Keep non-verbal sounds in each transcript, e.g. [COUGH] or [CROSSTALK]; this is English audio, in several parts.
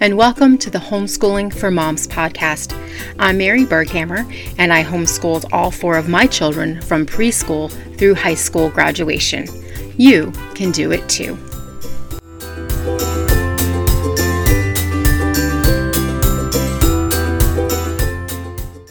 and welcome to the Homeschooling for Moms podcast. I'm Mary Berghammer, and I homeschooled all four of my children from preschool through high school graduation. You can do it too.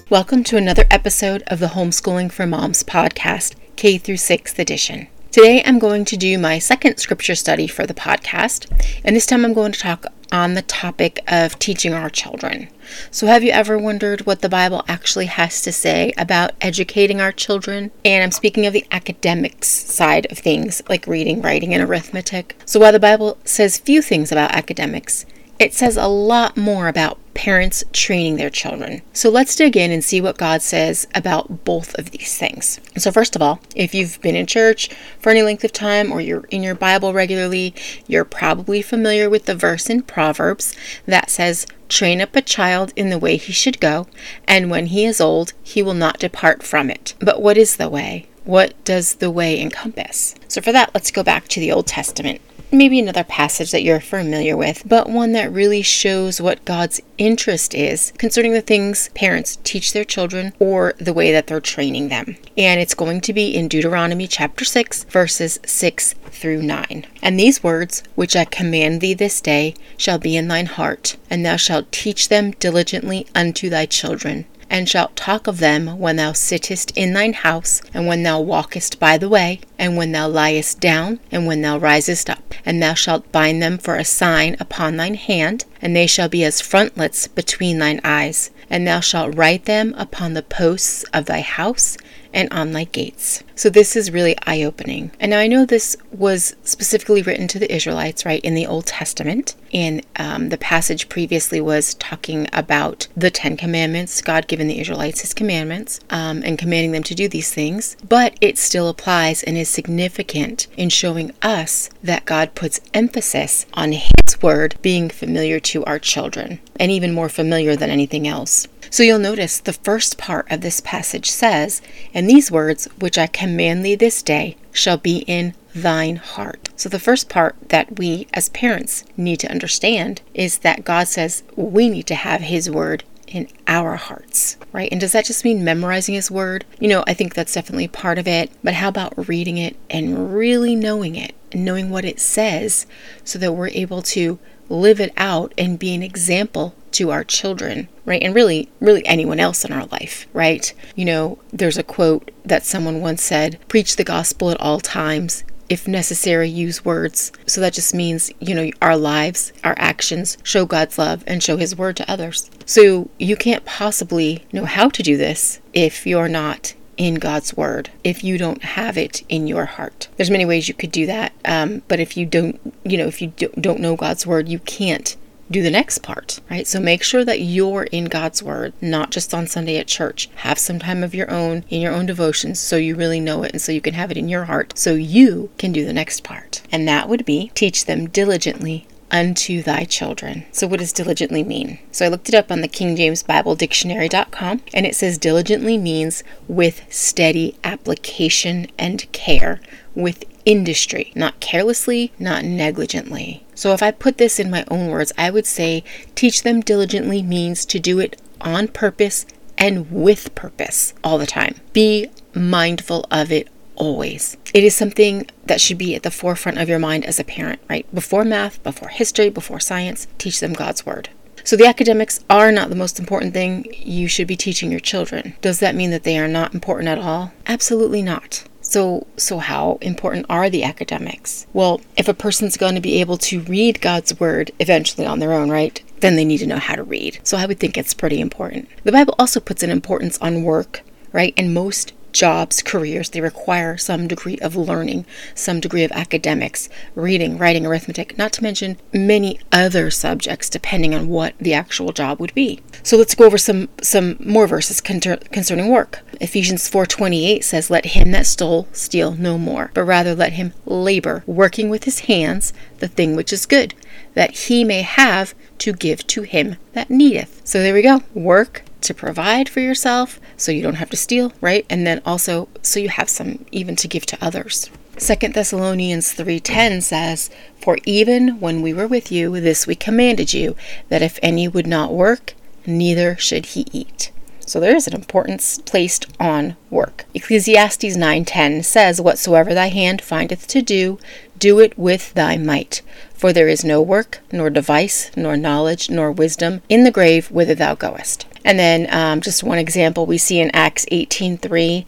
Welcome to another episode of the Homeschooling for Moms podcast, K through 6th edition. Today I'm going to do my second scripture study for the podcast, and this time I'm going to talk on the topic of teaching our children. So, have you ever wondered what the Bible actually has to say about educating our children? And I'm speaking of the academics side of things, like reading, writing, and arithmetic. So, while the Bible says few things about academics, it says a lot more about parents training their children. So let's dig in and see what God says about both of these things. So, first of all, if you've been in church for any length of time or you're in your Bible regularly, you're probably familiar with the verse in Proverbs that says, Train up a child in the way he should go, and when he is old, he will not depart from it. But what is the way? What does the way encompass? So, for that, let's go back to the Old Testament maybe another passage that you're familiar with, but one that really shows what God's interest is concerning the things parents teach their children or the way that they're training them. And it's going to be in Deuteronomy chapter 6, verses 6 through 9. And these words, which I command thee this day, shall be in thine heart, and thou shalt teach them diligently unto thy children and shalt talk of them when thou sittest in thine house, and when thou walkest by the way, and when thou liest down, and when thou risest up. And thou shalt bind them for a sign upon thine hand, and they shall be as frontlets between thine eyes. And thou shalt write them upon the posts of thy house and on thy gates. So this is really eye opening. And now I know this was specifically written to the Israelites, right, in the Old Testament. And um, the passage previously was talking about the Ten Commandments, God giving the Israelites his commandments, um, and commanding them to do these things. But it still applies and is significant in showing us that God puts emphasis on his word being familiar to our children, and even more familiar than anything else. So you'll notice the first part of this passage says, And these words which I command thee this day shall be in thine heart. So the first part that we as parents need to understand is that God says we need to have his word in our hearts, right? And does that just mean memorizing His Word? You know, I think that's definitely part of it. But how about reading it and really knowing it and knowing what it says so that we're able to live it out and be an example to our children, right? And really, really anyone else in our life, right? You know, there's a quote that someone once said preach the gospel at all times. If necessary, use words. So that just means, you know, our lives, our actions show God's love and show His word to others. So you can't possibly know how to do this if you're not in God's word if you don't have it in your heart. There's many ways you could do that, um, but if you don't, you know, if you don't know God's word, you can't do the next part, right? So make sure that you're in God's Word, not just on Sunday at church. Have some time of your own in your own devotions so you really know it and so you can have it in your heart so you can do the next part. And that would be teach them diligently unto thy children. So, what does diligently mean? So, I looked it up on the King James Bible Dictionary.com, and it says diligently means with steady application and care, with industry, not carelessly, not negligently. So, if I put this in my own words, I would say teach them diligently means to do it on purpose and with purpose all the time. Be mindful of it always. It is something that should be at the forefront of your mind as a parent, right? Before math, before history, before science, teach them God's Word. So the academics are not the most important thing you should be teaching your children. Does that mean that they are not important at all? Absolutely not. So, so how important are the academics? Well, if a person's going to be able to read God's word eventually on their own, right? Then they need to know how to read. So I would think it's pretty important. The Bible also puts an importance on work, right? And most jobs, careers, they require some degree of learning, some degree of academics, reading, writing, arithmetic, not to mention many other subjects depending on what the actual job would be. So let's go over some some more verses concerning work. Ephesians 4:28 says, "Let him that stole steal no more, but rather let him labor, working with his hands the thing which is good, that he may have to give to him that needeth." So there we go. Work to provide for yourself so you don't have to steal, right? And then also so you have some even to give to others. 2 Thessalonians 3:10 says, "For even when we were with you, this we commanded you, that if any would not work, neither should he eat." So there is an importance placed on work. Ecclesiastes 9:10 says, "Whatsoever thy hand findeth to do, do it with thy might, for there is no work, nor device, nor knowledge, nor wisdom in the grave whither thou goest." And then um, just one example we see in Acts 18:3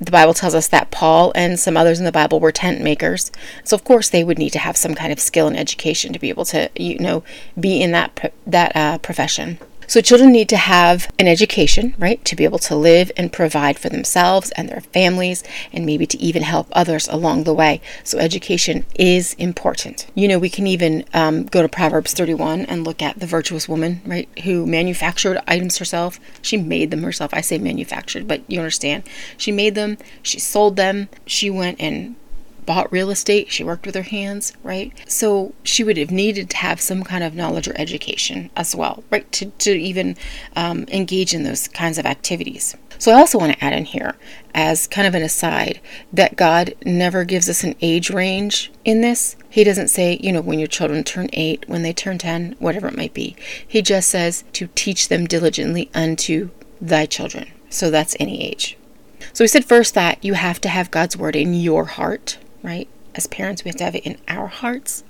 the Bible tells us that Paul and some others in the Bible were tent makers. So of course they would need to have some kind of skill and education to be able to, you know, be in that that uh, profession. So, children need to have an education, right, to be able to live and provide for themselves and their families, and maybe to even help others along the way. So, education is important. You know, we can even um, go to Proverbs 31 and look at the virtuous woman, right, who manufactured items herself. She made them herself. I say manufactured, but you understand. She made them, she sold them, she went and bought real estate, she worked with her hands, right? So she would have needed to have some kind of knowledge or education as well, right? To, to even um, engage in those kinds of activities. So I also want to add in here, as kind of an aside, that God never gives us an age range in this. He doesn't say, you know, when your children turn eight, when they turn 10, whatever it might be. He just says to teach them diligently unto thy children. So that's any age. So we said first that you have to have God's word in your heart right? As parents, we have to have it in our hearts.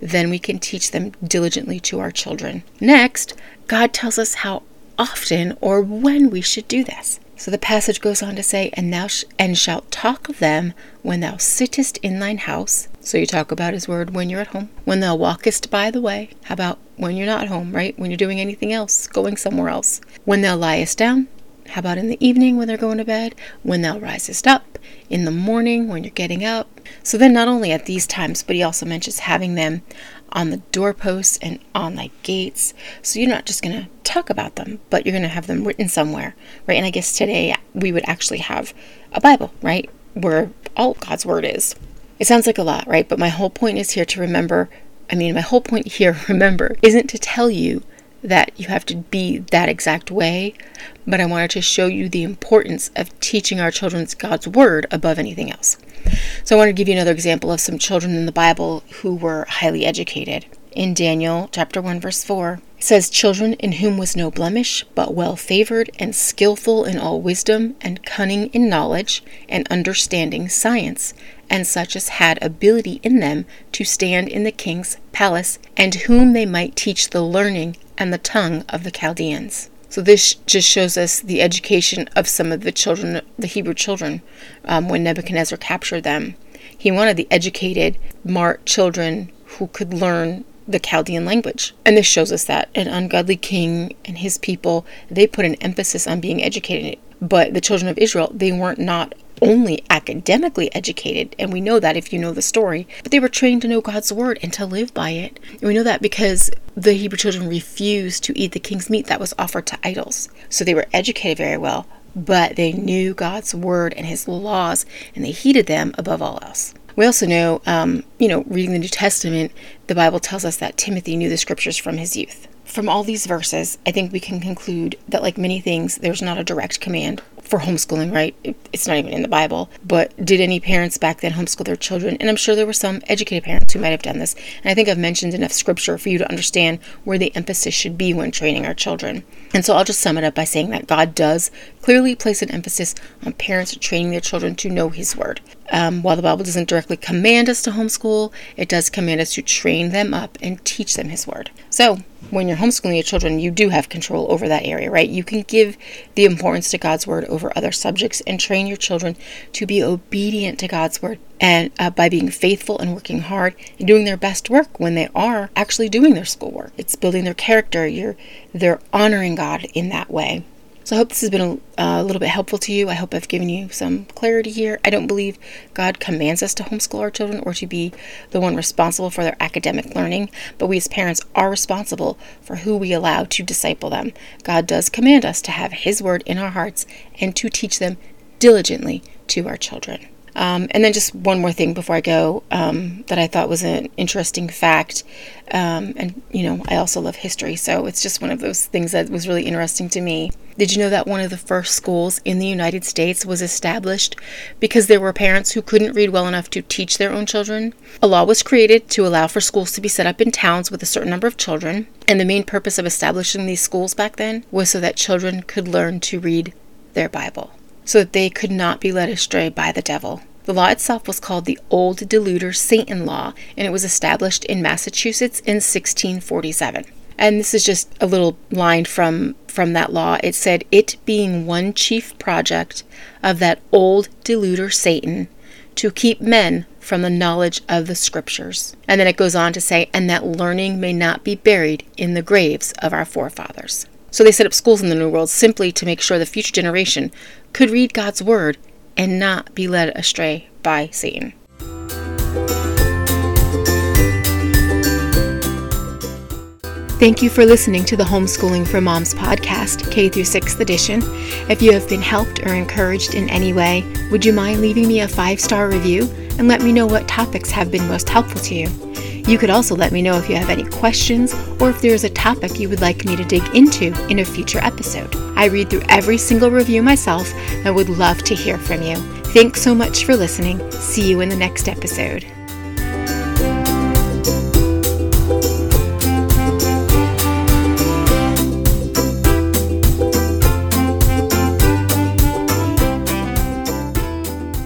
Then we can teach them diligently to our children. Next, God tells us how often or when we should do this. So the passage goes on to say, "And thou sh- and shalt talk of them when thou sittest in thine house." So you talk about His word when you're at home. When thou walkest by the way. How about when you're not home, right? When you're doing anything else, going somewhere else. When thou liest down. How about in the evening when they're going to bed? When thou risest up. In the morning when you're getting up. So then, not only at these times, but he also mentions having them on the doorposts and on the gates. So you're not just going to talk about them, but you're going to have them written somewhere, right? And I guess today we would actually have a Bible, right? Where all God's word is. It sounds like a lot, right? But my whole point is here to remember. I mean, my whole point here, [LAUGHS] remember, isn't to tell you that you have to be that exact way, but I wanted to show you the importance of teaching our children God's word above anything else. So I want to give you another example of some children in the Bible who were highly educated. In Daniel chapter 1 verse 4, it says children in whom was no blemish, but well favored and skillful in all wisdom and cunning in knowledge and understanding science, and such as had ability in them to stand in the king's palace, and whom they might teach the learning and the tongue of the Chaldeans. So this just shows us the education of some of the children, the Hebrew children, um, when Nebuchadnezzar captured them. He wanted the educated, smart children who could learn the Chaldean language. And this shows us that an ungodly king and his people, they put an emphasis on being educated. But the children of Israel, they weren't not only academically educated, and we know that if you know the story, but they were trained to know God's word and to live by it. And we know that because the Hebrew children refused to eat the king's meat that was offered to idols. So they were educated very well, but they knew God's word and his laws, and they heeded them above all else. We also know, um, you know, reading the New Testament, the Bible tells us that Timothy knew the scriptures from his youth. From all these verses, I think we can conclude that, like many things, there's not a direct command for homeschooling, right? It's not even in the Bible. But did any parents back then homeschool their children? And I'm sure there were some educated parents who might have done this. And I think I've mentioned enough scripture for you to understand where the emphasis should be when training our children. And so I'll just sum it up by saying that God does clearly place an emphasis on parents training their children to know His Word. Um, while the Bible doesn't directly command us to homeschool, it does command us to train them up and teach them His Word. So, when you're homeschooling your children, you do have control over that area, right? You can give the importance to God's Word over other subjects and train your children to be obedient to God's Word and uh, by being faithful and working hard and doing their best work when they are actually doing their schoolwork. It's building their character. You're they're honoring God in that way. So I hope this has been a, little bit helpful to you. I hope I've given you some clarity here. I don't believe God commands us to homeschool our children or to be the one responsible for their academic learning, but we as parents are responsible for who we allow to disciple them. God does command us to have His word in our hearts and to teach them diligently to our children. Um, and then just one more thing before I go um, that I thought was an interesting fact. Um, and, you know, I also love history, so it's just one of those things that was really interesting to me. Did you know that one of the first schools in the United States was established because there were parents who couldn't read well enough to teach their own children? A law was created to allow for schools to be set up in towns with a certain number of children, and the main purpose of establishing these schools back then was so that children could learn to read their Bible, so that they could not be led astray by the devil. The law itself was called the Old Deluder Satan Law, and it was established in Massachusetts in 1647. And this is just a little line from from that law. It said, "It being one chief project of that old deluder Satan to keep men from the knowledge of the scriptures." And then it goes on to say, "And that learning may not be buried in the graves of our forefathers." So they set up schools in the New World simply to make sure the future generation could read God's word and not be led astray by Satan. Thank you for listening to the Homeschooling for Moms podcast, K through 6th edition. If you have been helped or encouraged in any way, would you mind leaving me a five star review and let me know what topics have been most helpful to you? You could also let me know if you have any questions or if there is a topic you would like me to dig into in a future episode. I read through every single review myself and would love to hear from you. Thanks so much for listening. See you in the next episode.